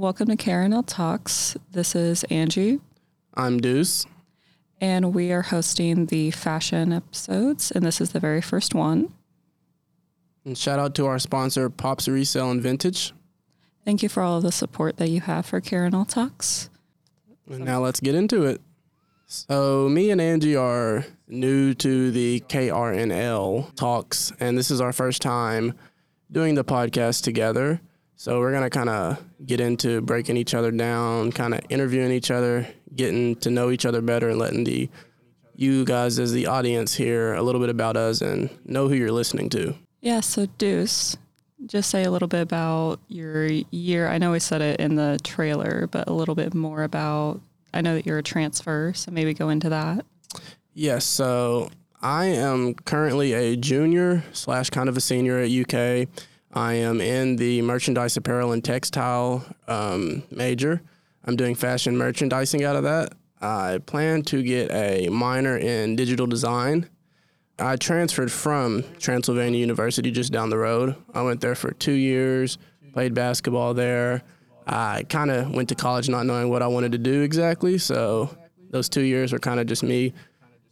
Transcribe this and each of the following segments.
Welcome to KRNL Talks. This is Angie, I'm Deuce. and we are hosting the fashion episodes, and this is the very first one. And shout out to our sponsor, Pops Resale and Vintage. Thank you for all of the support that you have for KRNL Talks. And now let's get into it. So, me and Angie are new to the KRNL talks, and this is our first time doing the podcast together. So, we're going to kind of get into breaking each other down, kind of interviewing each other, getting to know each other better, and letting the you guys as the audience hear a little bit about us and know who you're listening to. Yeah, so Deuce, just say a little bit about your year. I know we said it in the trailer, but a little bit more about. I know that you're a transfer, so maybe go into that. Yes, so I am currently a junior slash kind of a senior at UK. I am in the merchandise, apparel, and textile um, major. I'm doing fashion merchandising out of that. I plan to get a minor in digital design. I transferred from Transylvania University just down the road. I went there for two years, played basketball there. I kind of went to college not knowing what I wanted to do exactly. So those two years were kind of just me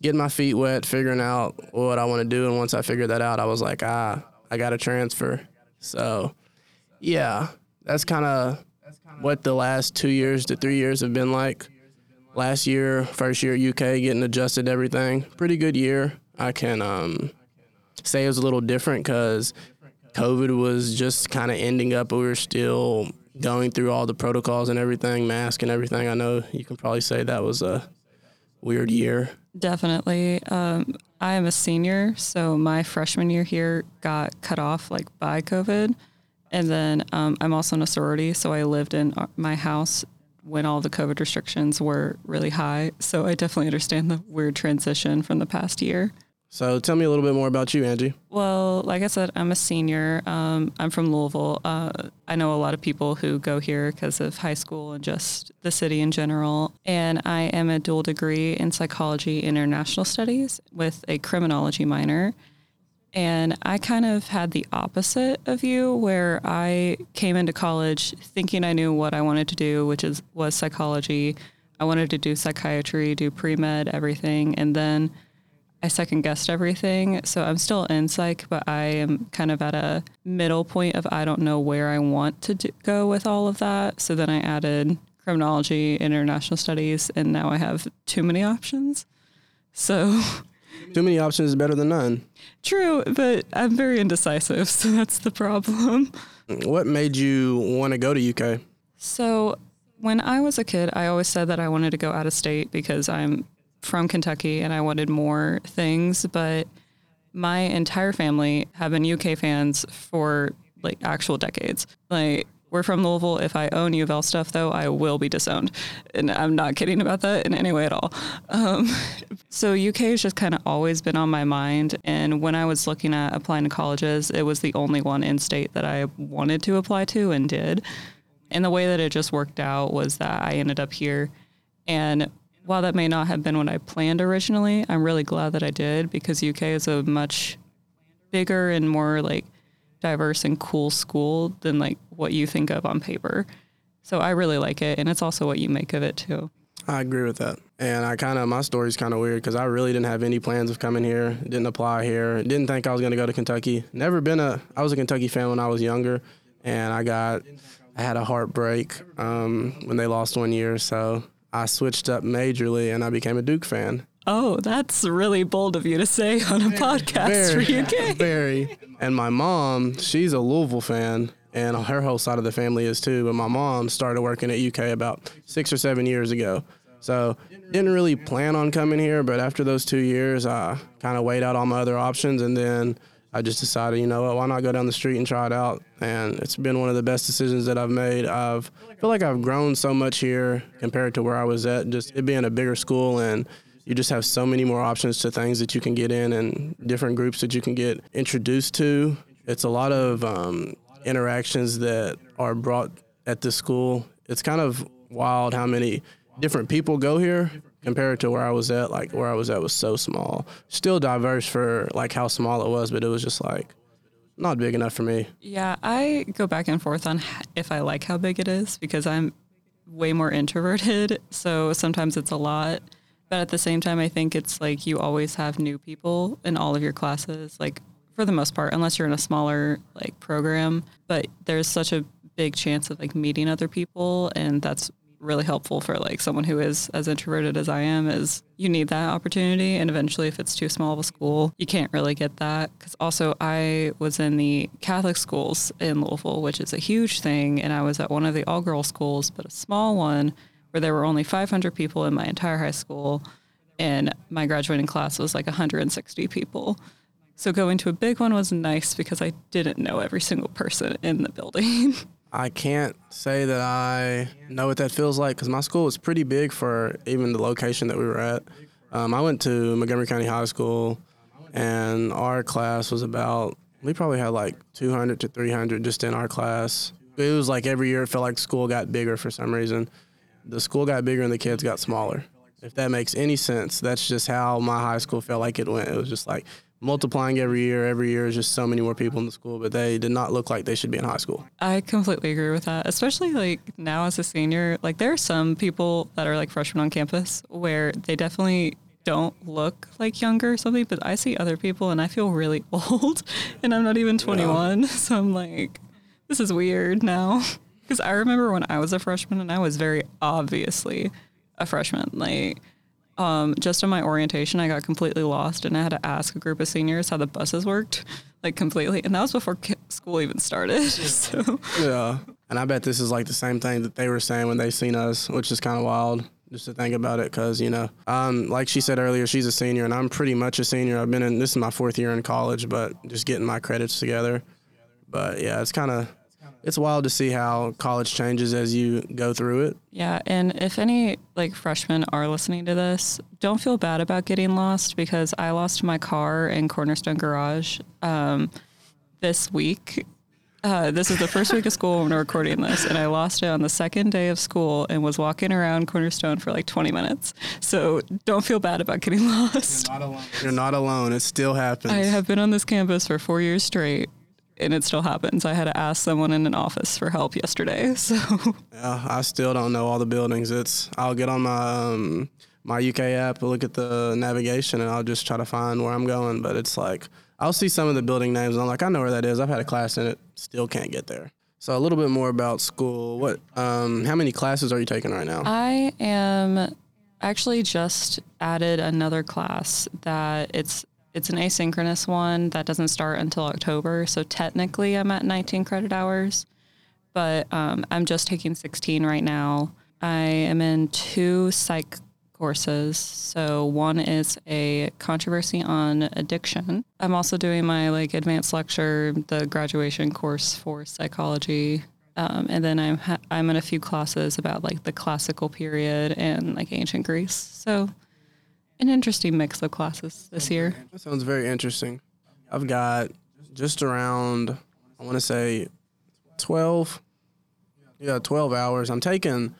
getting my feet wet, figuring out what I want to do. And once I figured that out, I was like, ah, I got to transfer. So, yeah, that's kind of what the last two years to three years have been like. Last year, first year UK, getting adjusted to everything. Pretty good year. I can um, say it was a little different because COVID was just kind of ending up, we were still going through all the protocols and everything, mask and everything. I know you can probably say that was a weird year. Definitely. Um, I am a senior, so my freshman year here got cut off like by COVID. And then um, I'm also in a sorority, so I lived in my house when all the COVID restrictions were really high. So I definitely understand the weird transition from the past year. So tell me a little bit more about you, Angie. Well, like I said, I'm a senior. Um, I'm from Louisville. Uh, I know a lot of people who go here because of high school and just the city in general. And I am a dual degree in psychology international studies with a criminology minor. And I kind of had the opposite of you, where I came into college thinking I knew what I wanted to do, which is was psychology. I wanted to do psychiatry, do pre med, everything, and then I second guessed everything. So I'm still in psych, but I am kind of at a middle point of I don't know where I want to do, go with all of that. So then I added criminology, international studies, and now I have too many options. So Too many options is better than none. true, but I'm very indecisive. So that's the problem. What made you want to go to UK? So when I was a kid, I always said that I wanted to go out of state because I'm from Kentucky and I wanted more things, but my entire family have been UK fans for like actual decades. Like we're from Louisville. If I own U of L stuff, though, I will be disowned, and I'm not kidding about that in any way at all. Um, so UK has just kind of always been on my mind, and when I was looking at applying to colleges, it was the only one in state that I wanted to apply to and did. And the way that it just worked out was that I ended up here, and while that may not have been what I planned originally, I'm really glad that I did because UK is a much bigger and more like diverse and cool school than like what you think of on paper. So I really like it, and it's also what you make of it too. I agree with that. And I kind of, my story's kind of weird because I really didn't have any plans of coming here, didn't apply here, didn't think I was going to go to Kentucky. Never been a, I was a Kentucky fan when I was younger, and I got, I had a heartbreak um, when they lost one year. So I switched up majorly and I became a Duke fan. Oh, that's really bold of you to say on a podcast for UK. very. And my mom, she's a Louisville fan, and her whole side of the family is too. But my mom started working at UK about six or seven years ago. So didn't really plan on coming here, but after those two years, I kind of weighed out all my other options, and then I just decided, you know what, why not go down the street and try it out? And it's been one of the best decisions that I've made. I've I feel like I've grown so much here compared to where I was at. Just it being a bigger school and you just have so many more options to things that you can get in and different groups that you can get introduced to. It's a lot of um, interactions that are brought at this school. It's kind of wild how many different people go here compared to where I was at. Like where I was at was so small, still diverse for like how small it was, but it was just like not big enough for me. Yeah, I go back and forth on if I like how big it is because I'm way more introverted. So sometimes it's a lot. But at the same time, I think it's like you always have new people in all of your classes, like for the most part, unless you're in a smaller like program. But there's such a big chance of like meeting other people. And that's really helpful for like someone who is as introverted as I am is you need that opportunity and eventually if it's too small of a school you can't really get that. Cuz also I was in the Catholic schools in Louisville which is a huge thing and I was at one of the all girl schools but a small one where there were only 500 people in my entire high school and my graduating class was like 160 people. So going to a big one was nice because I didn't know every single person in the building I can't say that I know what that feels like because my school was pretty big for even the location that we were at. Um, I went to Montgomery County High School, and our class was about, we probably had like 200 to 300 just in our class. It was like every year it felt like school got bigger for some reason. The school got bigger and the kids got smaller. If that makes any sense, that's just how my high school felt like it went. It was just like multiplying every year. Every year is just so many more people in the school, but they did not look like they should be in high school. I completely agree with that, especially like now as a senior. Like there are some people that are like freshmen on campus where they definitely don't look like younger or something, but I see other people and I feel really old and I'm not even 21. Yeah. So I'm like, this is weird now. Because I remember when I was a freshman and I was very obviously a freshman. Like, um, just in my orientation, I got completely lost and I had to ask a group of seniors how the buses worked, like completely. And that was before school even started. so. Yeah. And I bet this is like the same thing that they were saying when they seen us, which is kind of wild just to think about it because, you know, um, like she said earlier, she's a senior and I'm pretty much a senior. I've been in, this is my fourth year in college, but just getting my credits together. But yeah, it's kind of it's wild to see how college changes as you go through it. Yeah, and if any like freshmen are listening to this, don't feel bad about getting lost because I lost my car in Cornerstone Garage um, this week. Uh, this is the first week of school when we're recording this, and I lost it on the second day of school and was walking around Cornerstone for like 20 minutes. So don't feel bad about getting lost. You're not alone. You're not alone. It still happens. I have been on this campus for four years straight, and it still happens. I had to ask someone in an office for help yesterday. So yeah, I still don't know all the buildings. It's I'll get on my um, my UK app, look at the navigation, and I'll just try to find where I'm going. But it's like I'll see some of the building names, and I'm like, I know where that is. I've had a class in it, still can't get there. So a little bit more about school. What? Um, how many classes are you taking right now? I am actually just added another class that it's it's an asynchronous one that doesn't start until October. So technically, I'm at 19 credit hours, but um, I'm just taking 16 right now. I am in two psych courses. So one is a controversy on addiction. I'm also doing my like advanced lecture, the graduation course for psychology. Um, and then I'm ha- I'm in a few classes about like the classical period and like ancient Greece. So an interesting mix of classes this year. That sounds very interesting. I've got just around, I want to say 12. Yeah, 12 hours. I'm taking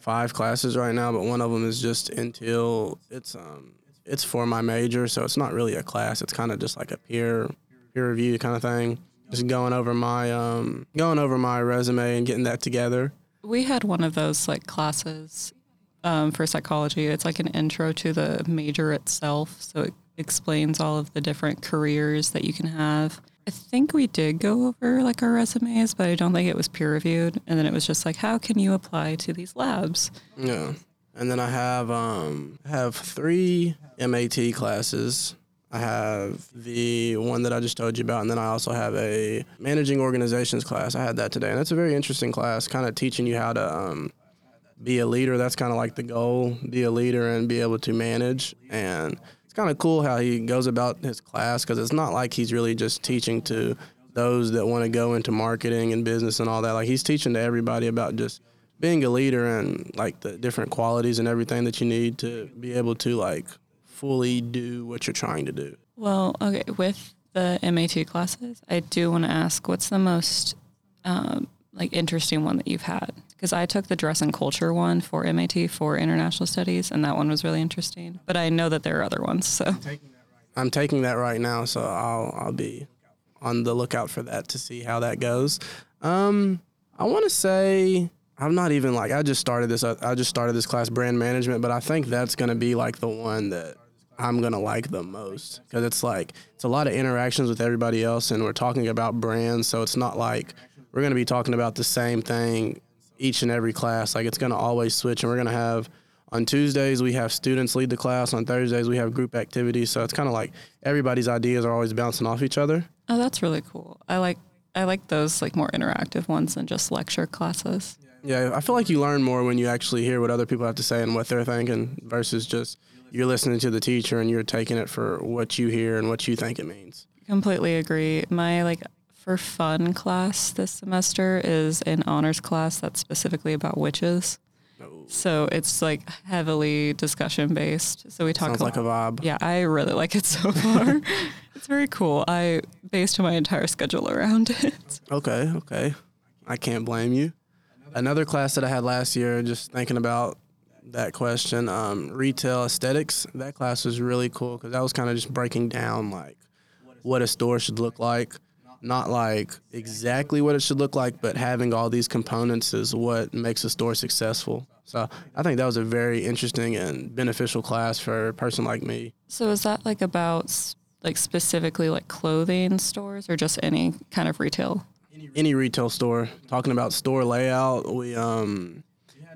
five classes right now, but one of them is just until it's um it's for my major, so it's not really a class. It's kind of just like a peer peer review kind of thing. Just going over my um going over my resume and getting that together. We had one of those like classes um, for psychology. It's like an intro to the major itself. So it explains all of the different careers that you can have. I think we did go over like our resumes, but I don't think it was peer reviewed. And then it was just like, how can you apply to these labs? Yeah. And then I have um have three MAT classes. I have the one that I just told you about, and then I also have a managing organizations class. I had that today, and that's a very interesting class, kind of teaching you how to um, be a leader. That's kind of like the goal, be a leader and be able to manage. And it's kind of cool how he goes about his class because it's not like he's really just teaching to those that want to go into marketing and business and all that. Like he's teaching to everybody about just being a leader and like the different qualities and everything that you need to be able to like fully do what you're trying to do. Well, okay, with the MAT classes, I do want to ask what's the most um, like interesting one that you've had? Because I took the dress and culture one for MAT for international studies, and that one was really interesting. But I know that there are other ones. So I'm taking that right now, so I'll I'll be on the lookout for that to see how that goes. Um, I want to say I'm not even like I just started this. I just started this class, brand management, but I think that's going to be like the one that I'm gonna like the most because it's like it's a lot of interactions with everybody else, and we're talking about brands, so it's not like we're gonna be talking about the same thing each and every class. Like it's gonna always switch, and we're gonna have on Tuesdays we have students lead the class. On Thursdays we have group activities. So it's kind of like everybody's ideas are always bouncing off each other. Oh, that's really cool. I like I like those like more interactive ones than just lecture classes. Yeah, I feel like you learn more when you actually hear what other people have to say and what they're thinking versus just you're listening to the teacher and you're taking it for what you hear and what you think it means. Completely agree. My like for fun class this semester is an honors class that's specifically about witches. Oh. So it's like heavily discussion based. So we talk Sounds like a vibe. Yeah, I really like it so far. it's very cool. I based my entire schedule around it. Okay, okay. I can't blame you. Another class that I had last year, just thinking about that question, um, retail aesthetics. That class was really cool because that was kind of just breaking down like what a store should look like. Not like exactly what it should look like, but having all these components is what makes a store successful. So I think that was a very interesting and beneficial class for a person like me. So is that like about like specifically like clothing stores or just any kind of retail? any retail store talking about store layout we um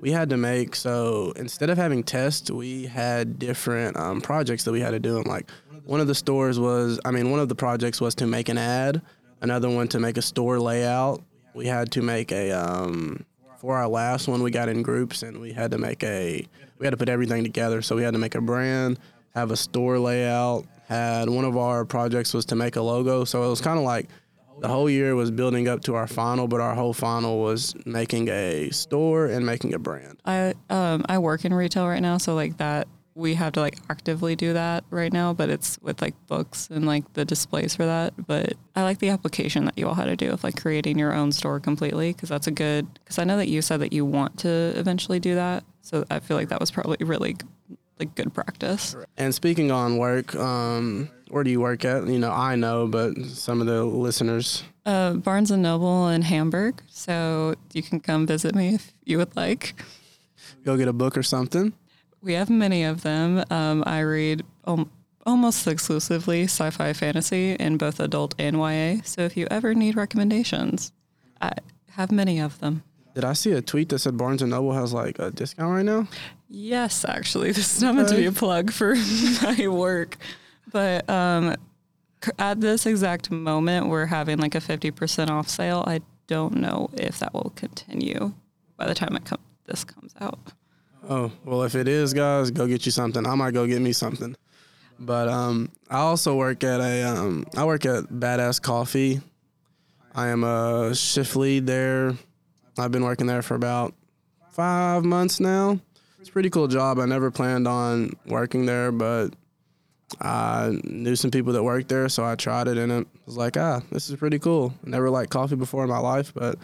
we had to make so instead of having tests we had different um, projects that we had to do and like one of the stores was i mean one of the projects was to make an ad another one to make a store layout. We had to make a um for our last one we got in groups and we had to make a we had to put everything together. So we had to make a brand have a store layout had one of our projects was to make a logo. So it was kind of like the whole year was building up to our final, but our whole final was making a store and making a brand. I um I work in retail right now, so like that we have to like actively do that right now, but it's with like books and like the displays for that. But I like the application that you all had to do of like creating your own store completely because that's a good. Because I know that you said that you want to eventually do that, so I feel like that was probably really like good practice. And speaking on work, um, where do you work at? You know, I know, but some of the listeners. Uh, Barnes and Noble in Hamburg, so you can come visit me if you would like. Go get a book or something. We have many of them. Um, I read almost exclusively sci-fi fantasy in both adult and YA. So if you ever need recommendations, I have many of them. Did I see a tweet that said Barnes and Noble has like a discount right now? Yes, actually, this is not meant to be a plug for my work, but um, at this exact moment, we're having like a fifty percent off sale. I don't know if that will continue by the time it com- this comes out. Oh, well, if it is, guys, go get you something. I might go get me something. But um, I also work at a um, I work at Badass Coffee. I am a shift lead there. I've been working there for about five months now. It's a pretty cool job. I never planned on working there, but I knew some people that worked there, so I tried it and it was like, ah, this is pretty cool. Never liked coffee before in my life, but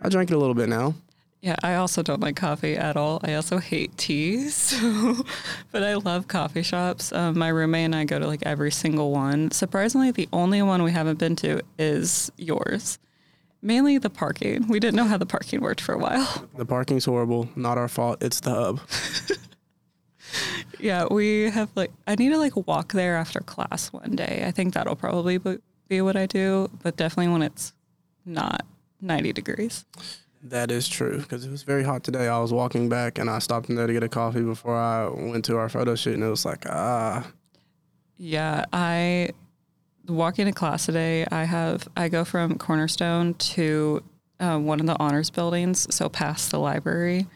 I drank it a little bit now. Yeah, I also don't like coffee at all. I also hate tea, so but I love coffee shops. Um, my roommate and I go to like every single one. Surprisingly, the only one we haven't been to is yours. Mainly the parking. We didn't know how the parking worked for a while. The parking's horrible. Not our fault. It's the hub. Yeah, we have like I need to like walk there after class one day. I think that'll probably be- be what I do, but definitely when it's not 90 degrees. That is true because it was very hot today. I was walking back and I stopped in there to get a coffee before I went to our photo shoot, and it was like, ah, Yeah, I walking to class today. I have I go from Cornerstone to uh, one of the honors buildings, so past the library,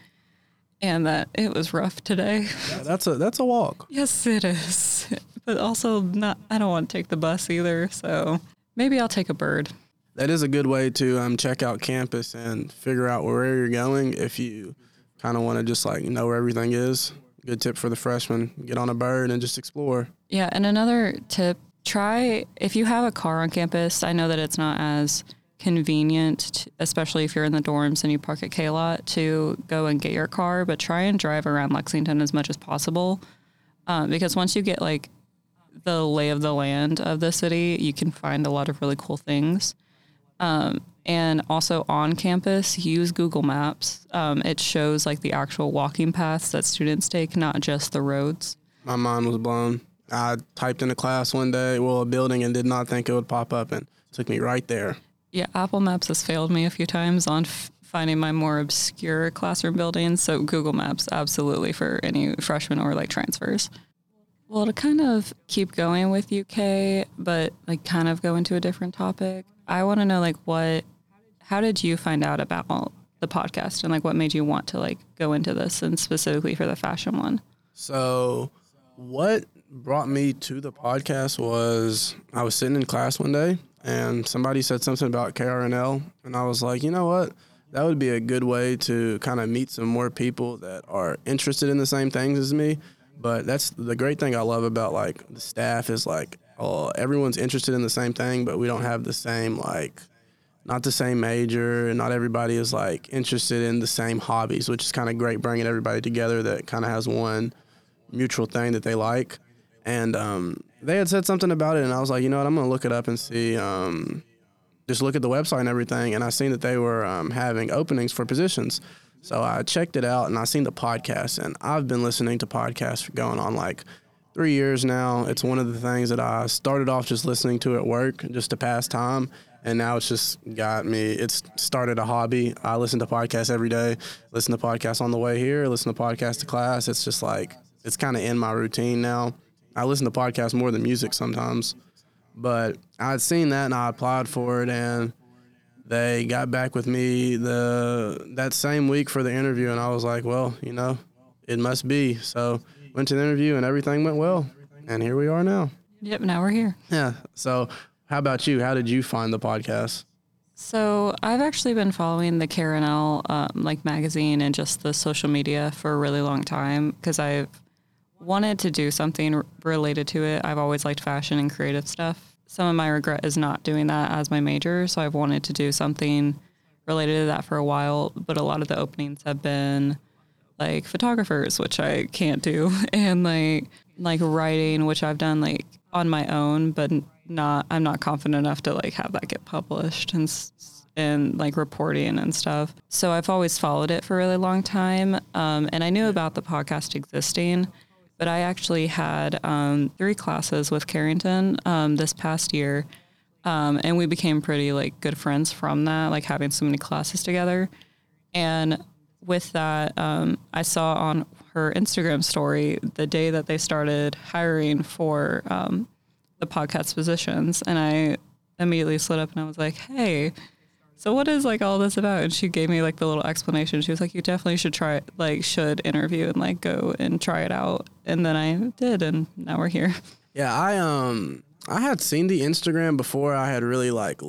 and that it was rough today. yeah, that's a that's a walk. yes, it is, but also not. I don't want to take the bus either, so maybe I'll take a bird. That is a good way to um, check out campus and figure out where you're going if you kind of want to just like know where everything is. Good tip for the freshmen: get on a bird and just explore. Yeah, and another tip: try if you have a car on campus. I know that it's not as convenient, especially if you're in the dorms and you park at K lot, to go and get your car. But try and drive around Lexington as much as possible, um, because once you get like the lay of the land of the city, you can find a lot of really cool things. Um, and also on campus, use Google Maps. Um, it shows like the actual walking paths that students take, not just the roads. My mind was blown. I typed in a class one day, well, a building, and did not think it would pop up, and took me right there. Yeah, Apple Maps has failed me a few times on f- finding my more obscure classroom buildings. So Google Maps, absolutely for any freshmen or like transfers. Well, to kind of keep going with UK, but like kind of go into a different topic, I want to know like what how did you find out about the podcast and like what made you want to like go into this and specifically for the fashion one? So, what brought me to the podcast was I was sitting in class one day and somebody said something about KRNL, and I was like, you know what? That would be a good way to kind of meet some more people that are interested in the same things as me. But that's the great thing I love about like the staff is like, oh, everyone's interested in the same thing, but we don't have the same like not the same major, and not everybody is like interested in the same hobbies, which is kind of great bringing everybody together that kind of has one mutual thing that they like. And um, they had said something about it, and I was like, you know what, I'm gonna look it up and see. Um, just look at the website and everything, and I seen that they were um, having openings for positions. So I checked it out, and I seen the podcast, and I've been listening to podcasts going on like three years now. It's one of the things that I started off just listening to at work, just to pass time, and now it's just got me. It's started a hobby. I listen to podcasts every day. Listen to podcasts on the way here. Listen to podcasts to class. It's just like it's kind of in my routine now. I listen to podcasts more than music sometimes, but I'd seen that and I applied for it and they got back with me the that same week for the interview and I was like, well, you know, it must be. So went to the interview and everything went well, and here we are now. Yep, now we're here. Yeah. So how about you? How did you find the podcast? So I've actually been following the KRNL um, like magazine and just the social media for a really long time because I've wanted to do something r- related to it. I've always liked fashion and creative stuff. Some of my regret is not doing that as my major, so I've wanted to do something related to that for a while. But a lot of the openings have been like photographers, which I can't do, and like like writing, which I've done like on my own, but not I'm not confident enough to like have that get published and and like reporting and stuff. So I've always followed it for a really long time, um, and I knew about the podcast existing. But I actually had um, three classes with Carrington um, this past year, um, and we became pretty like good friends from that, like having so many classes together. And with that, um, I saw on her Instagram story the day that they started hiring for um, the podcast positions, and I immediately slid up and I was like, "Hey, so what is like all this about?" And she gave me like the little explanation. She was like, "You definitely should try, like, should interview and like go and try it out." And then I did, and now we're here. Yeah, I um I had seen the Instagram before I had really like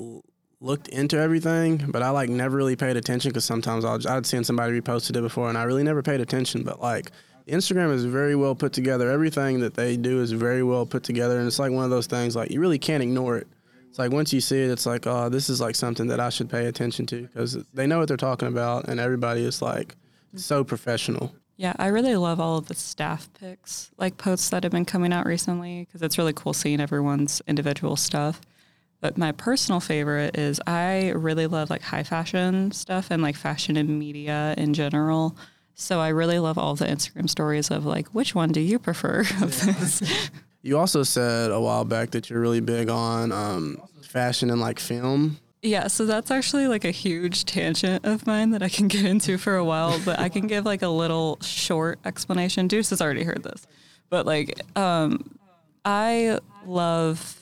looked into everything, but I like never really paid attention because sometimes I'll, I'd seen somebody reposted it before and I really never paid attention. But like Instagram is very well put together. Everything that they do is very well put together, and it's like one of those things like you really can't ignore it. It's like once you see it, it's like oh, this is like something that I should pay attention to because they know what they're talking about, and everybody is like so professional. Yeah, I really love all of the staff picks, like posts that have been coming out recently, because it's really cool seeing everyone's individual stuff. But my personal favorite is I really love like high fashion stuff and like fashion and media in general. So I really love all the Instagram stories of like, which one do you prefer of this? You also said a while back that you're really big on um, fashion and like film. Yeah, so that's actually like a huge tangent of mine that I can get into for a while, but I can give like a little short explanation. Deuce has already heard this, but like, um, I love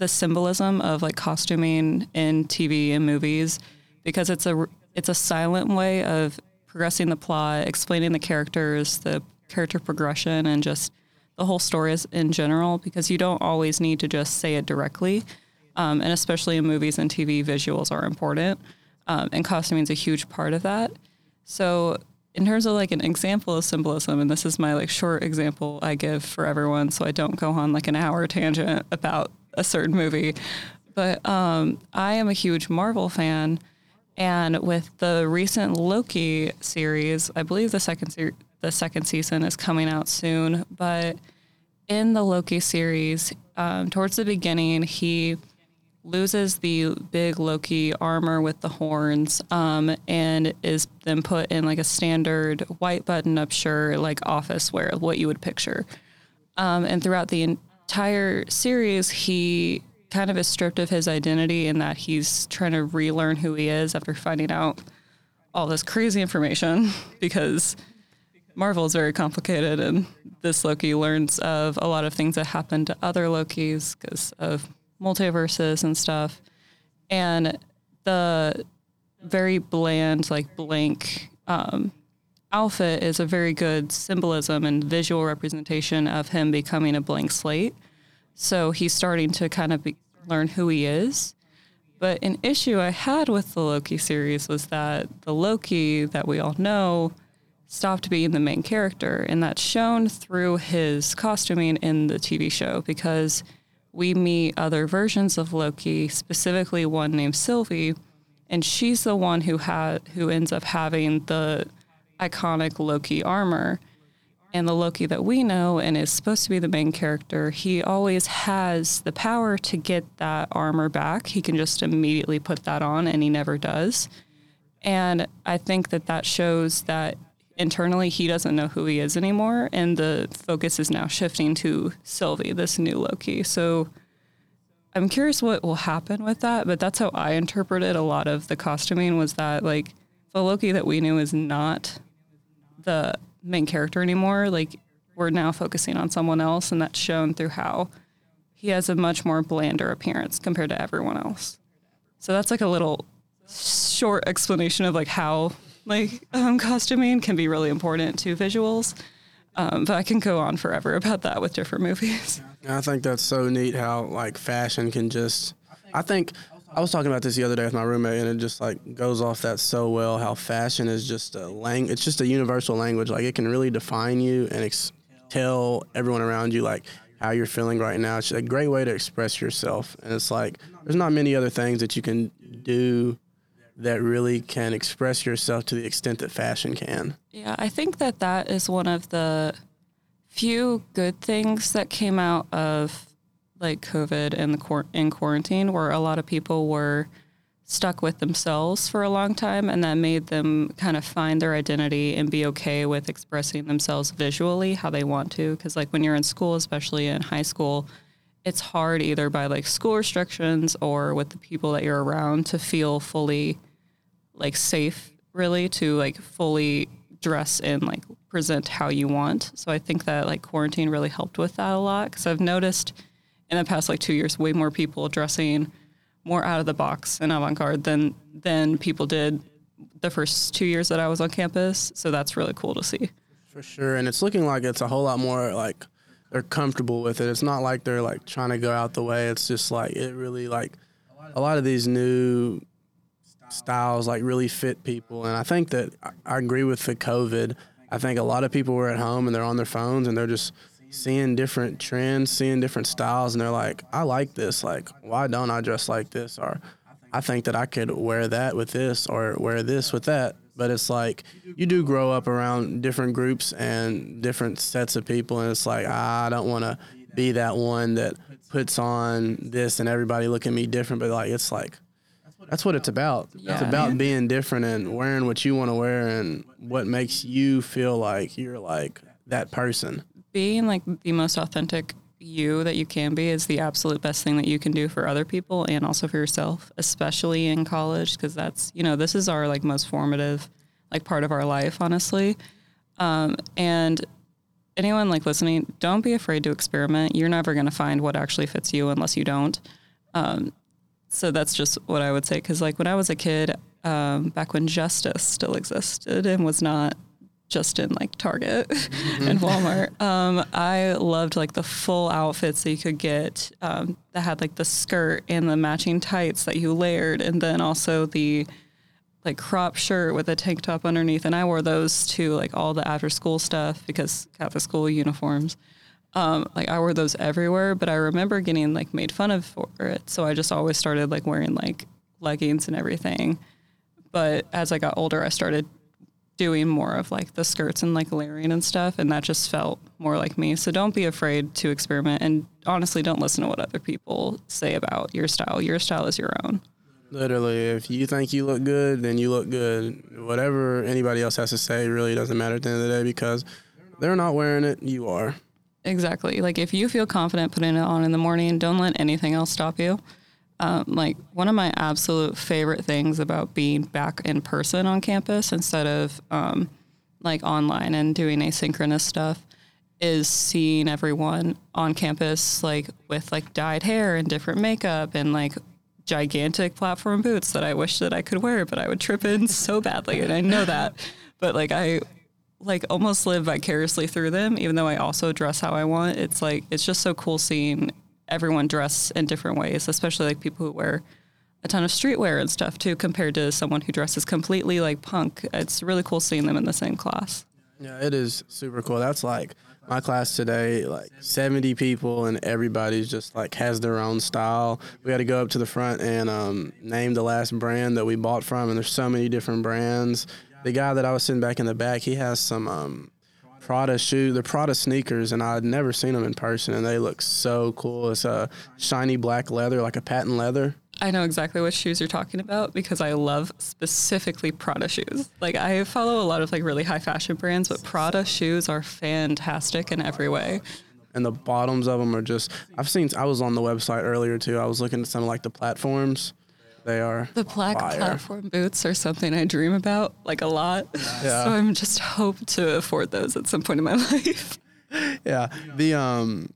the symbolism of like costuming in TV and movies because it's a it's a silent way of progressing the plot, explaining the characters, the character progression, and just the whole story in general. Because you don't always need to just say it directly um, and especially in movies and TV, visuals are important, um, and costuming is a huge part of that. So, in terms of like an example of symbolism, and this is my like short example I give for everyone, so I don't go on like an hour tangent about a certain movie. But um, I am a huge Marvel fan, and with the recent Loki series, I believe the second se- the second season is coming out soon, but in the Loki series, um, towards the beginning, he loses the big Loki armor with the horns um, and is then put in like a standard white button up shirt, like office wear, what you would picture. Um, and throughout the entire series, he kind of is stripped of his identity in that he's trying to relearn who he is after finding out all this crazy information because Marvel is very complicated, and this Loki learns of a lot of things that happened to other Lokis because of multiverses and stuff. And the very bland, like blank um, outfit is a very good symbolism and visual representation of him becoming a blank slate. So he's starting to kind of be, learn who he is. But an issue I had with the Loki series was that the Loki that we all know stopped being the main character, and that's shown through his costuming in the TV show because we meet other versions of Loki, specifically one named Sylvie, and she's the one who had who ends up having the iconic Loki armor. And the Loki that we know and is supposed to be the main character, he always has the power to get that armor back. He can just immediately put that on, and he never does. And I think that that shows that internally he doesn't know who he is anymore, and the focus is now shifting to Sylvie, this new Loki. So I'm curious what will happen with that, but that's how I interpreted a lot of the costuming was that like the Loki that we knew is not the main character anymore. Like we're now focusing on someone else, and that's shown through how he has a much more blander appearance compared to everyone else. So that's like a little short explanation of like how like um, costuming can be really important to visuals. Um, but I can go on forever about that with different movies. I think that's so neat how like fashion can just. I think I was talking about this the other day with my roommate, and it just like goes off that so well. How fashion is just a lang. It's just a universal language. Like it can really define you and ex- tell everyone around you like how you're feeling right now. It's a great way to express yourself, and it's like there's not many other things that you can do that really can express yourself to the extent that fashion can. Yeah, I think that that is one of the few good things that came out of like COVID and the in quarantine, where a lot of people were stuck with themselves for a long time, and that made them kind of find their identity and be okay with expressing themselves visually how they want to. Because like when you're in school, especially in high school, it's hard either by like school restrictions or with the people that you're around to feel fully like safe really to like fully dress and like present how you want. So I think that like quarantine really helped with that a lot because I've noticed in the past like two years way more people dressing more out of the box and avant garde than than people did the first two years that I was on campus. So that's really cool to see. For sure, and it's looking like it's a whole lot more like they're comfortable with it. It's not like they're like trying to go out the way. It's just like it really like a lot of these new styles like really fit people. And I think that I agree with the COVID. I think a lot of people were at home and they're on their phones and they're just seeing different trends, seeing different styles, and they're like, I like this. Like, why don't I dress like this? Or I think that I could wear that with this or wear this with that. But it's like you do grow up around different groups and different sets of people, and it's like, I don't want to be that one that puts on this and everybody look at me different. But like, it's like, that's what it's about. Yeah. It's about being different and wearing what you want to wear and what makes you feel like you're like that person. Being like the most authentic you that you can be is the absolute best thing that you can do for other people and also for yourself, especially in college because that's, you know, this is our like most formative like part of our life, honestly. Um, and anyone like listening, don't be afraid to experiment. You're never going to find what actually fits you unless you don't. Um, so that's just what I would say. Because like when I was a kid, um, back when Justice still existed and was not just in like Target mm-hmm. and Walmart, um, I loved like the full outfits that you could get um, that had like the skirt and the matching tights that you layered, and then also the like crop shirt with a tank top underneath. And I wore those to like all the after school stuff because Catholic school uniforms. Um, like I wore those everywhere, but I remember getting like made fun of for it. So I just always started like wearing like leggings and everything. But as I got older, I started doing more of like the skirts and like layering and stuff and that just felt more like me. So don't be afraid to experiment and honestly don't listen to what other people say about your style. Your style is your own. Literally, if you think you look good, then you look good. Whatever anybody else has to say really doesn't matter at the end of the day because they're not wearing it, you are. exactly. Like if you feel confident putting it on in the morning don't let anything else stop you um, like one of my absolute favorite things about being back in person on campus instead of um, like online and doing asynchronous stuff is seeing everyone on campus like with like dyed hair and different makeup and like gigantic platform boots that I wish that I could wear, but I would trip in so badly, and I know that. But like I like almost live vicariously through them, even though I also dress how I want. It's like it's just so cool seeing everyone dress in different ways, especially like people who wear a ton of streetwear and stuff too, compared to someone who dresses completely like punk. It's really cool seeing them in the same class. Yeah, it is super cool. That's like my class today, like 70 people, and everybody's just like has their own style. We had to go up to the front and um, name the last brand that we bought from, and there's so many different brands. The guy that I was sitting back in the back, he has some um, Prada shoes, the Prada sneakers, and I'd never seen them in person, and they look so cool. It's a shiny black leather, like a patent leather. I know exactly what shoes you're talking about because I love specifically Prada shoes. Like I follow a lot of like really high fashion brands, but Prada shoes are fantastic in every way. and the bottoms of them are just I've seen I was on the website earlier too. I was looking at some of like the platforms. They are The black fire. platform boots are something I dream about like a lot. Yeah. So I'm just hope to afford those at some point in my life. Yeah. The um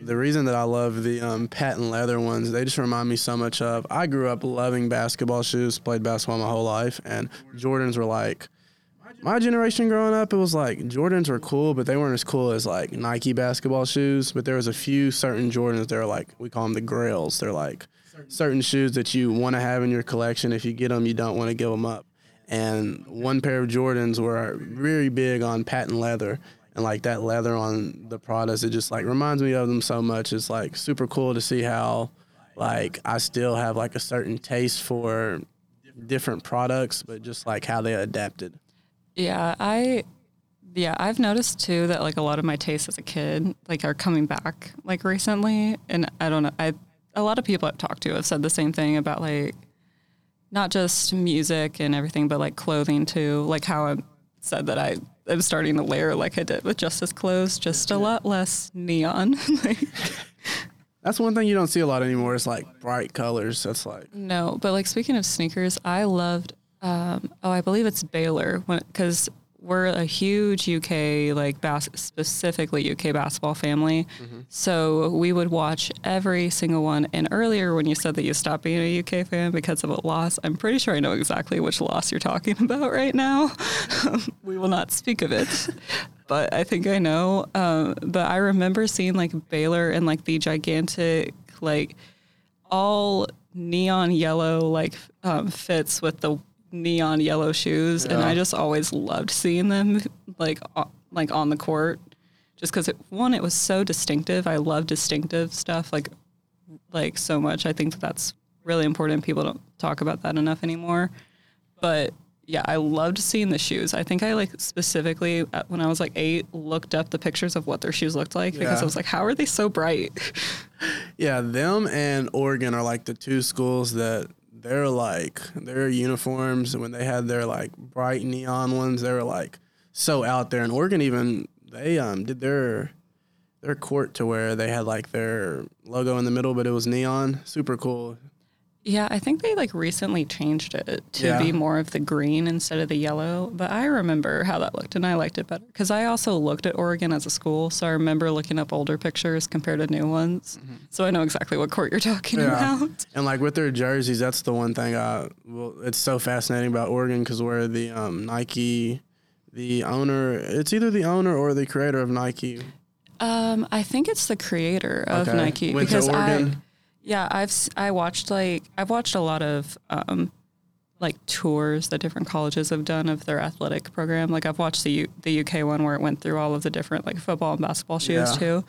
the reason that I love the um, patent leather ones, they just remind me so much of. I grew up loving basketball shoes, played basketball my whole life, and Jordans were like my generation growing up. It was like Jordans were cool, but they weren't as cool as like Nike basketball shoes. But there was a few certain Jordans. They're like we call them the Grails. They're like certain shoes that you want to have in your collection. If you get them, you don't want to give them up. And one pair of Jordans were very big on patent leather and like that leather on the products it just like reminds me of them so much it's like super cool to see how like i still have like a certain taste for different products but just like how they adapted Yeah, I yeah, I've noticed too that like a lot of my tastes as a kid like are coming back like recently and I don't know, I a lot of people I've talked to have said the same thing about like not just music and everything but like clothing too, like how I said that I am starting to layer like I did with Justice clothes, just a lot less neon. like, that's one thing you don't see a lot anymore is like bright colors that's like No, but like speaking of sneakers, I loved. Um, oh, I believe it's Baylor because we're a huge UK like bas- specifically UK basketball family. So we would watch every single one. And earlier, when you said that you stopped being a UK fan because of a loss, I'm pretty sure I know exactly which loss you're talking about right now. we will not speak of it. But I think I know. Um, but I remember seeing like Baylor and like the gigantic like all neon yellow like um, fits with the neon yellow shoes, and I just always loved seeing them like like on the court, just because it, one it was so distinctive. I love distinctive stuff like like so much. I think that that's really important. People don't talk about that enough anymore, but. Yeah, I loved seeing the shoes. I think I like specifically uh, when I was like eight looked up the pictures of what their shoes looked like because I was like, how are they so bright? yeah them and oregon are like the two schools that they're like their uniforms when they had their like bright neon ones they were like so out there. And oregon even they um did their their court to where they had like their logo in the middle but it was neon. Super cool Yeah, I think they like recently changed it to Yeah. be more of the green instead of the yellow. But I remember how that looked, and I liked it better because I also looked at Oregon as a school, so I remember looking up older pictures compared to new ones. So I know exactly what court you're talking Mm-hmm. Yeah. about. and like with their jerseys that's the one thing i well it's so fascinating about oregon because where the um nike the owner it's either the owner or the creator of nike Um, I think it's the creator of Okay. Nike Went because I, Oregon? Yeah, I've I watched like I've watched a lot of um, like tours that different colleges have done of their athletic program. Like I've watched the U- the UK one where it went through all of the different like football and basketball shoes Yeah. too.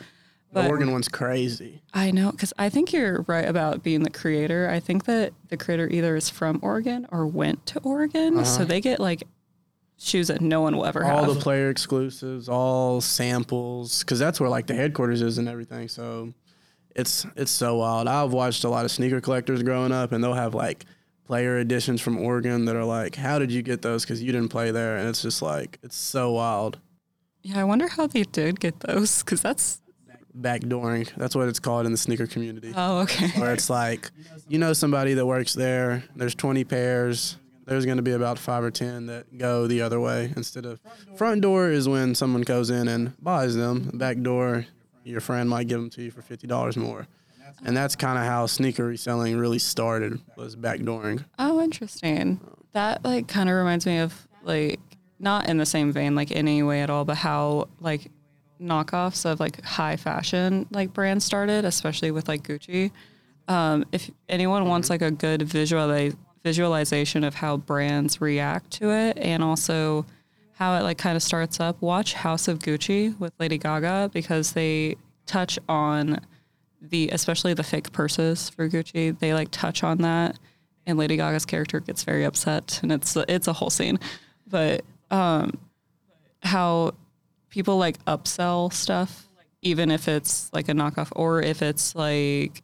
the oregon one's crazy I know because I think you're right about being the creator. I think that the creator either is from Oregon or went to Oregon, Uh-huh. so they get like shoes that no one will ever all have. All the player exclusives, all samples, because that's where like the headquarters is and everything. So it's it's so wild. I've watched a lot of sneaker collectors growing up, and they'll have like player editions from Oregon that are like, "How did you get those? Because you didn't play there." And it's just like it's so wild. yeah, I wonder how they did get those because that's. Backdooring, that's what it's called in the sneaker community. Oh, okay. where it's like, you know, somebody that works there. There's 20 pairs. There's going to be about five or 10 that go the other way instead of front door is when someone goes in and buys them. Back door, your friend might give them to you for fifty dollars more, and that's kind of how sneaker reselling really started was backdooring. Oh, interesting. That like kind of reminds me of like not in the same vein like any way at all, but how like knockoffs of like high fashion like brands started, especially with like Gucci. Um, if anyone wants like a good visual visualization of how brands react to it and also how it like kind of starts up, watch House of Gucci with Lady Gaga because they touch on the especially the fake purses for Gucci. They like touch on that and Lady Gaga's character gets very upset, and it's it's a whole scene. But um, how people like upsell stuff, even if it's like a knockoff, or if it's like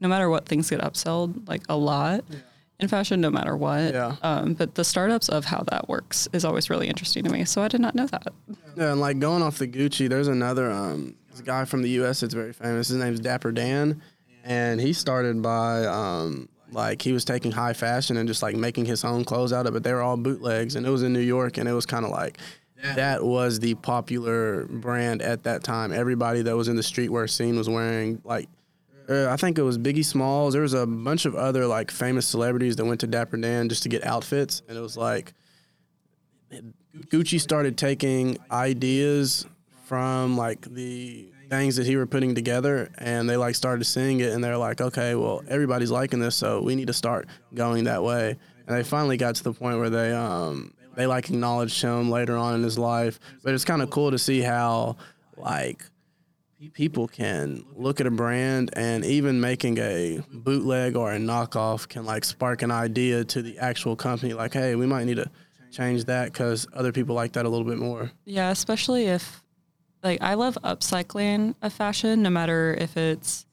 no matter what, things get upsold like a lot in fashion, no matter what. Yeah. Um, but the startups of how that works is always really interesting to me. So I did not know that. Yeah, and like going off the Gucci, there's another um, there's a guy from the U.S. that's very famous. His name's Dapper Dan, and he started by um, like he was taking high fashion and just like making his own clothes out of it. But they were all bootlegs, and it was in New York, and it was kind of like that was the popular brand at that time. Everybody that was in the streetwear scene was wearing like. Uh, I think it was Biggie Smalls. There was a bunch of other like famous celebrities that went to Dapper Dan just to get outfits, and it was like Gucci started taking ideas from like the things that he were putting together and they like started seeing it and they're like okay well everybody's liking this so we need to start going that way. And they finally got to the point where they um they like acknowledged him later on in his life. But it's kind of cool to see how like people can look at a brand and even making a bootleg or a knockoff can like spark an idea to the actual company like hey we might need to change that because other people like that a little bit more. Yeah, especially if like I love upcycling of fashion, no matter if it's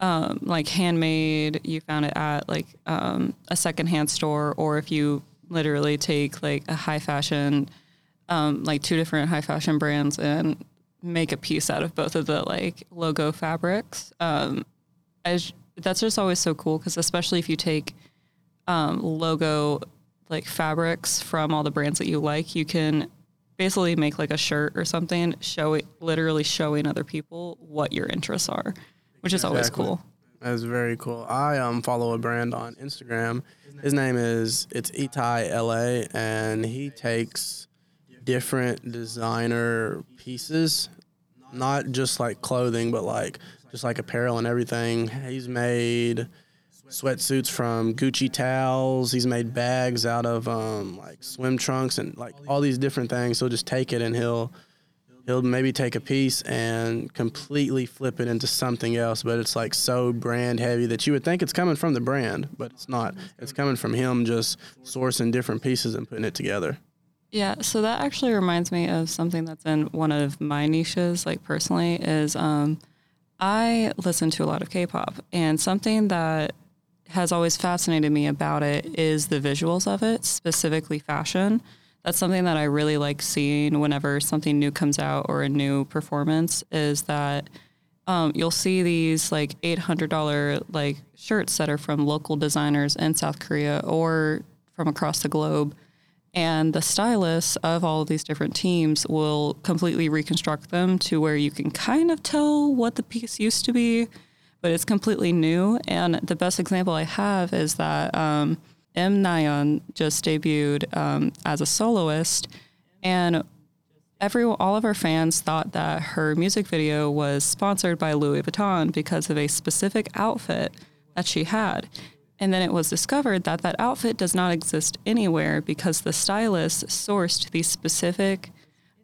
um, like handmade, you found it at like um, a secondhand store, or if you literally take like a high fashion, um, like two different high fashion brands and make a piece out of both of the like logo fabrics. Um, as that's just always so cool because especially if you take um, logo like fabrics from all the brands that you like, you can basically make like a shirt or something, show it literally showing other people what your interests are, which is always cool. That's very cool. I um follow a brand on Instagram. His name is it's Itai LA, and he takes different designer pieces, not just like clothing, but like just like apparel and everything. He's made sweatsuits from Gucci towels. He's made bags out of um, like swim trunks and like all these different things. He'll just take it and he'll he'll maybe take a piece and completely flip it into something else but it's like so brand heavy that you would think it's coming from the brand but it's not it's coming from him just sourcing different pieces and putting it together Yeah, so that actually reminds me of something that's in one of my niches, like personally, is um, I listen to a lot of K-pop, and something that has always fascinated me about it is the visuals of it, specifically fashion. That's something that I really like seeing whenever something new comes out or a new performance. Is that um, you'll see these like eight hundred dollar like shirts that are from local designers in South Korea or from across the globe and the stylists of all of these different teams will completely reconstruct them to where you can kind of tell what the piece used to be, but it's completely new. And the best example I have is that um, Im Nayeon just debuted um, as a soloist, and every all of our fans thought that her music video was sponsored by Louis Vuitton because of a specific outfit that she had. And then it was discovered that that outfit does not exist anywhere because the stylist sourced these specific,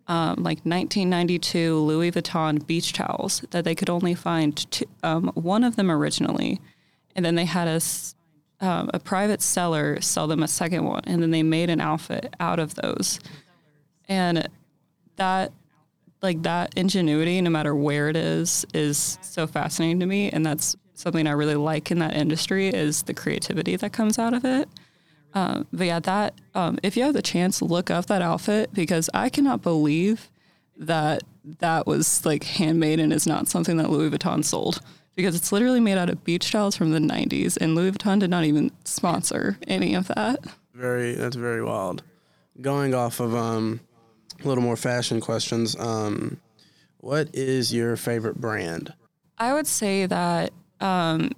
um, like 1992 Louis Vuitton beach towels that they could only find two, um, one of them originally. And then they had a, um, a private seller sell them a second one. And then they made an outfit out of those. And that like that ingenuity, no matter where it is, is so fascinating to me. And that's something I really like in that industry is the creativity that comes out of it. Um, but yeah, that um, if you have the chance, look up that outfit because I cannot believe that that was like handmade and is not something that Louis Vuitton sold because it's literally made out of beach towels from the 90s and Louis Vuitton did not even sponsor any of that. Very that's very wild. Going off of um a little more fashion questions, um what is your favorite brand? I would say that um,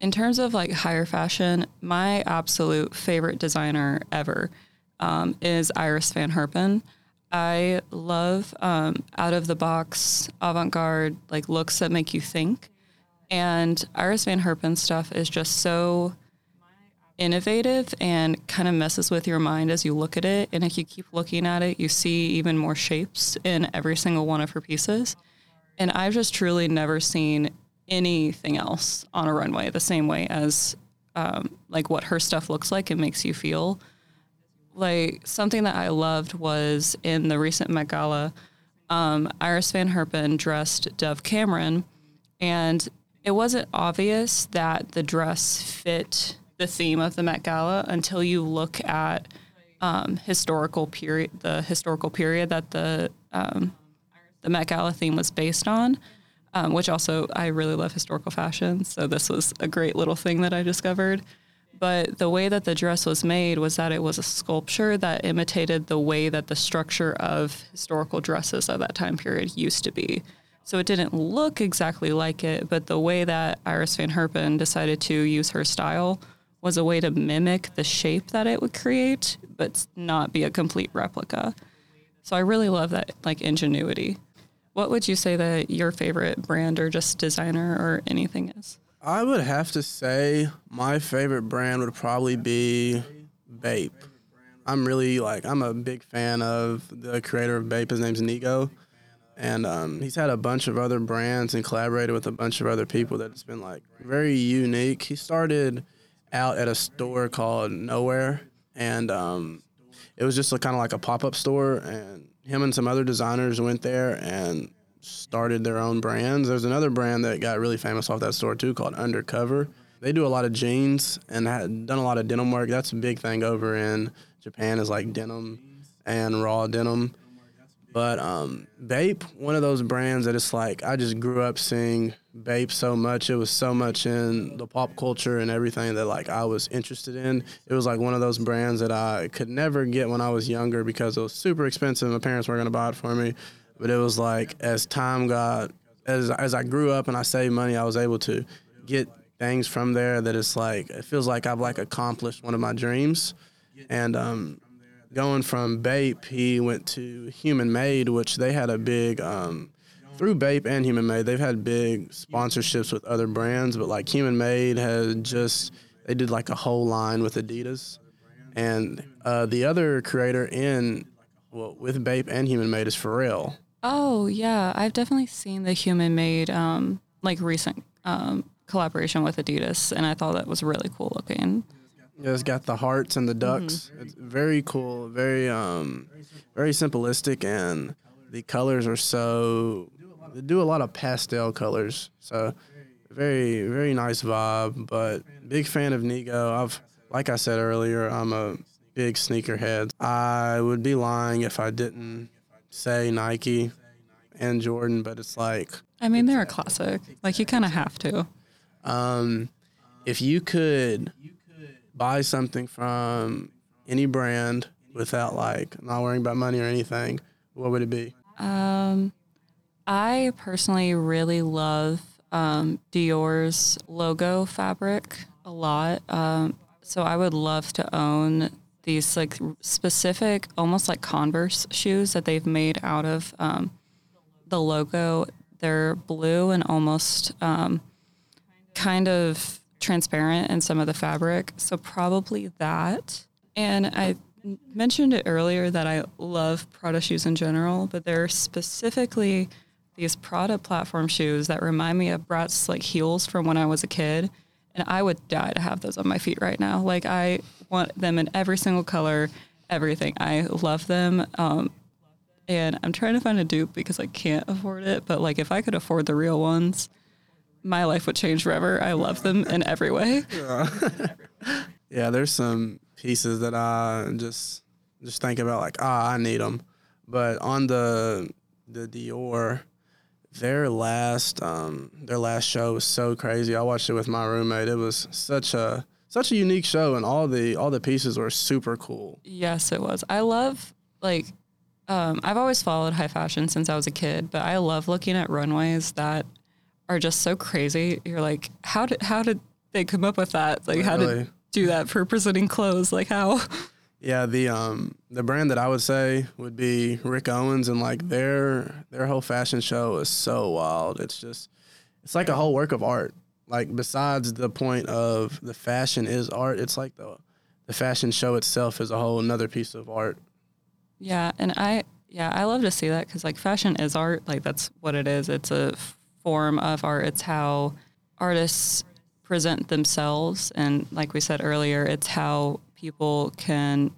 in terms of like higher fashion, my absolute favorite designer ever um, is Iris Van Herpen. I love um, out of the box avant garde like looks that make you think. And Iris Van Herpen stuff is just so innovative and kind of messes with your mind as you look at it. And if you keep looking at it, you see even more shapes in every single one of her pieces. And I've just truly never seen anything else on a runway the same way as um, like what her stuff looks like and makes you feel. Like something that I loved was in the recent Met Gala, um, Iris Van Herpen dressed Dove Cameron, and it wasn't obvious that the dress fit the theme of the Met Gala until you look at um, historical period, the historical period that the um, the Met Gala theme was based on um, which also I really love historical fashion. So this was a great little thing that I discovered. But the way that the dress was made was that it was a sculpture that imitated the way that the structure of historical dresses of that time period used to be. So it didn't look exactly like it, but the way that Iris Van Herpen decided to use her style was a way to mimic the shape that it would create, but not be a complete replica. So I really love that like ingenuity. What would you say that your favorite brand or just designer or anything is? I would have to say my favorite brand would probably be Bape. I'm really like I'm a big fan of the creator of Bape. His name's Nigo, and um, he's had a bunch of other brands and collaborated with a bunch of other people that's been like very unique. He started out at a store called Nowhere, and um, it was just kind of like a pop up store, and him and some other designers went there and started their own brands. There's another brand that got really famous off that store too called Undercover. They do a lot of jeans and had done a lot of denim work. That's a big thing over in Japan is like denim and raw denim. But um, Bape, one of those brands that it's like I just grew up seeing Bape so much. It was so much in the pop culture and everything that like I was interested in. It was like one of those brands that I could never get when I was younger because it was super expensive. My parents weren't gonna buy it for me. But it was like as time got as as I grew up and I saved money, I was able to get things from there that it's like it feels like I've like accomplished one of my dreams. And um, going from Bape, he went to Human Made, which they had a big um, through Bape and Human Made. They've had big sponsorships with other brands, but like Human Made had just they did like a whole line with Adidas, and uh, the other creator in well with Bape and Human Made is Pharrell. Oh yeah, I've definitely seen the Human Made um, like recent um, collaboration with Adidas, and I thought that was really cool looking. Yeah, it's got the hearts and the ducks. Mm-hmm. It's very cool, very um, very simplistic, and the colors are so. They do a lot of pastel colors, so very very nice vibe. But big fan of Nigo. I've like I said earlier, I'm a big sneakerhead. I would be lying if I didn't say Nike and Jordan, but it's like I mean they're a classic. Like you kind of have to. Um, if you could buy something from any brand without like not worrying about money or anything, what would it be? Um, I personally really love um, Dior's logo fabric a lot. Um, so I would love to own these like specific, almost like Converse shoes that they've made out of um, the logo. They're blue and almost um, kind of transparent in some of the fabric. So probably that. And I mentioned it earlier that I love Prada shoes in general, but they're specifically these Prada platform shoes that remind me of Bratz like heels from when I was a kid. And I would die to have those on my feet right now. Like I want them in every single color, everything. I love them. Um, and I'm trying to find a dupe because I can't afford it. But like, if I could afford the real ones, my life would change forever. I love them in every way. Yeah, there's some pieces that I just just think about like ah I need them, but on the the Dior, their last um their last show was so crazy. I watched it with my roommate. It was such a such a unique show, and all the all the pieces were super cool. Yes, it was. I love like um, I've always followed high fashion since I was a kid, but I love looking at runways that are just so crazy. You're like, how did how did they come up with that? Like, how Really. did do that for presenting clothes? Like, how? Yeah, the um the brand that I would say would be Rick Owens, and like their their whole fashion show is so wild. It's just it's like a whole work of art. Like besides the point of the fashion is art, it's like the the fashion show itself is a whole another piece of art. Yeah, and I yeah I love to see that because like fashion is art. Like that's what it is. It's a form of art. It's how artists present themselves, and like we said earlier, it's how people can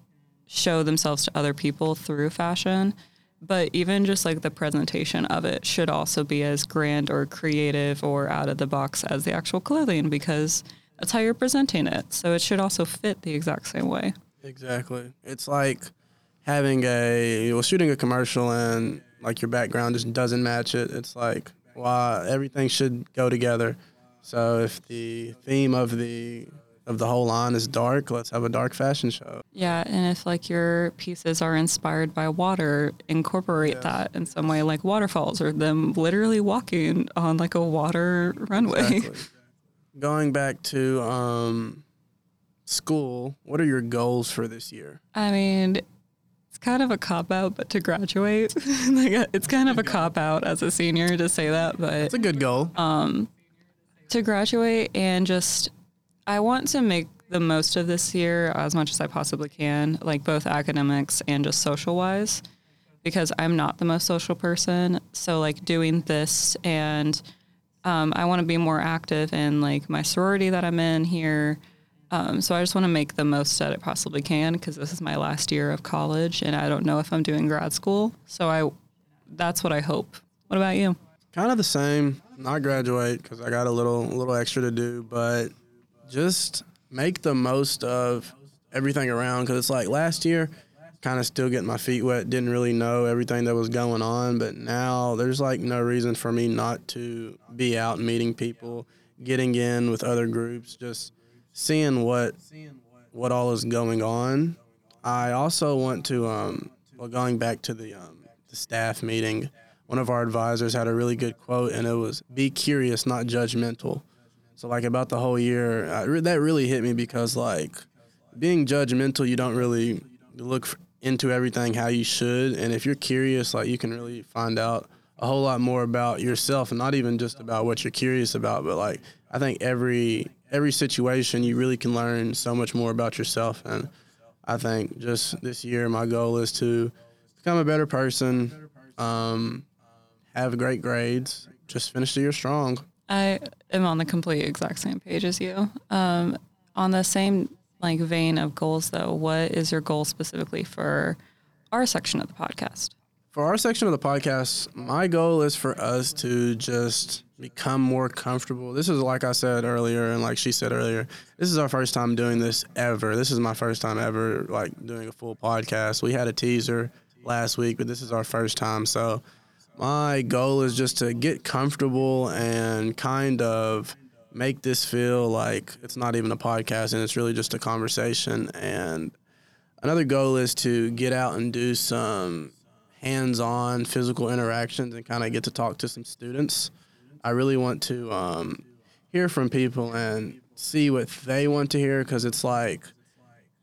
show themselves to other people through fashion. But even just like the presentation of it should also be as grand or creative or out of the box as the actual clothing because that's how you're presenting it. So it should also fit the exact same way. Exactly. It's like having a well shooting a commercial and like your background just doesn't match it. It's like why everything should go together. So if the theme of the of the whole line is dark, let's have a dark fashion show. Yeah, and if like your pieces are inspired by water, incorporate that in some way, like waterfalls or them literally walking on like a water runway. Exactly. Going back to um, school, what are your goals for this year? I mean, it's kind of a cop out, but to graduate, like it's kind of a cop out as a senior to say that, but It's a good goal. Um, to graduate and just I want to make the most of this year as much as I possibly can, like both academics and just social wise, because I'm not the most social person. So like doing this and um, I want to be more active in like my sorority that I'm in here. Um, so I just want to make the most that I possibly can because this is my last year of college and I don't know if I'm doing grad school. So I, that's what I hope. What about you? Kind of the same. Not graduate because I got a little little extra to do, but just make the most of everything around. Because it's like last year, kind of still getting my feet wet. Didn't really know everything that was going on, but now there's like no reason for me not to be out meeting people, getting in with other groups, just seeing what what all is going on. I also want to um well going back to the um the staff meeting, one of our advisors had a really good quote and it was be curious, not judgmental. So like about the whole year, I, that really hit me because like being judgmental, you don't really look into everything how you should, and if you're curious, like you can really find out a whole lot more about yourself, and not even just about what you're curious about, but like I think every every situation you really can learn so much more about yourself, and I think just this year my goal is to become a better person, um, have great grades, just finish the year strong. I am on the complete exact same page as you. Um, on the same like vein of goals, though, what is your goal specifically for our section of the podcast? For our section of the podcast, my goal is for us to just become more comfortable. This is like I said earlier, and like she said earlier, this is our first time doing this ever. This is my first time ever like doing a full podcast. We had a teaser last week, but this is our first time. So my goal is just to get comfortable and kind of make this feel like it's not even a podcast and it's really just a conversation. And another goal is to get out and do some hands-on physical interactions and kind of get to talk to some students. I really want to um, hear from people and see what they want to hear because it's like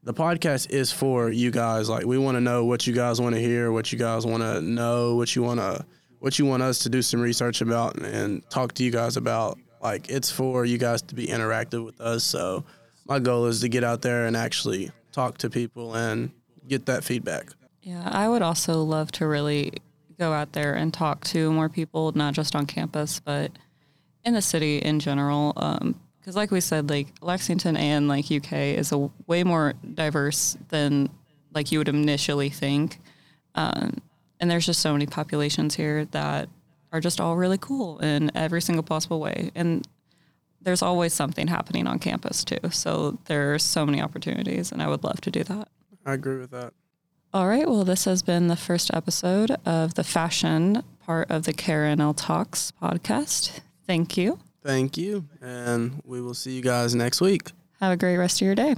the podcast is for you guys. Like we want to know what you guys want to hear, what you guys want to know, what you want to, what you want us to do some research about and talk to you guys about. Like it's for you guys to be interactive with us. So my goal is to get out there and actually talk to people and get that feedback. Yeah, I would also love to really go out there and talk to more people, not just on campus, but in the city in general. Because, like we said, like Lexington and like UK is a way more diverse than like you would initially think. Um, and there's just so many populations here that are just all really cool in every single possible way. And there's always something happening on campus too. So there are so many opportunities, and I would love to do that. I agree with that. All right. Well, this has been the first episode of the fashion part of the KRNL Talks podcast. Thank you. Thank you. And we will see you guys next week. Have a great rest of your day.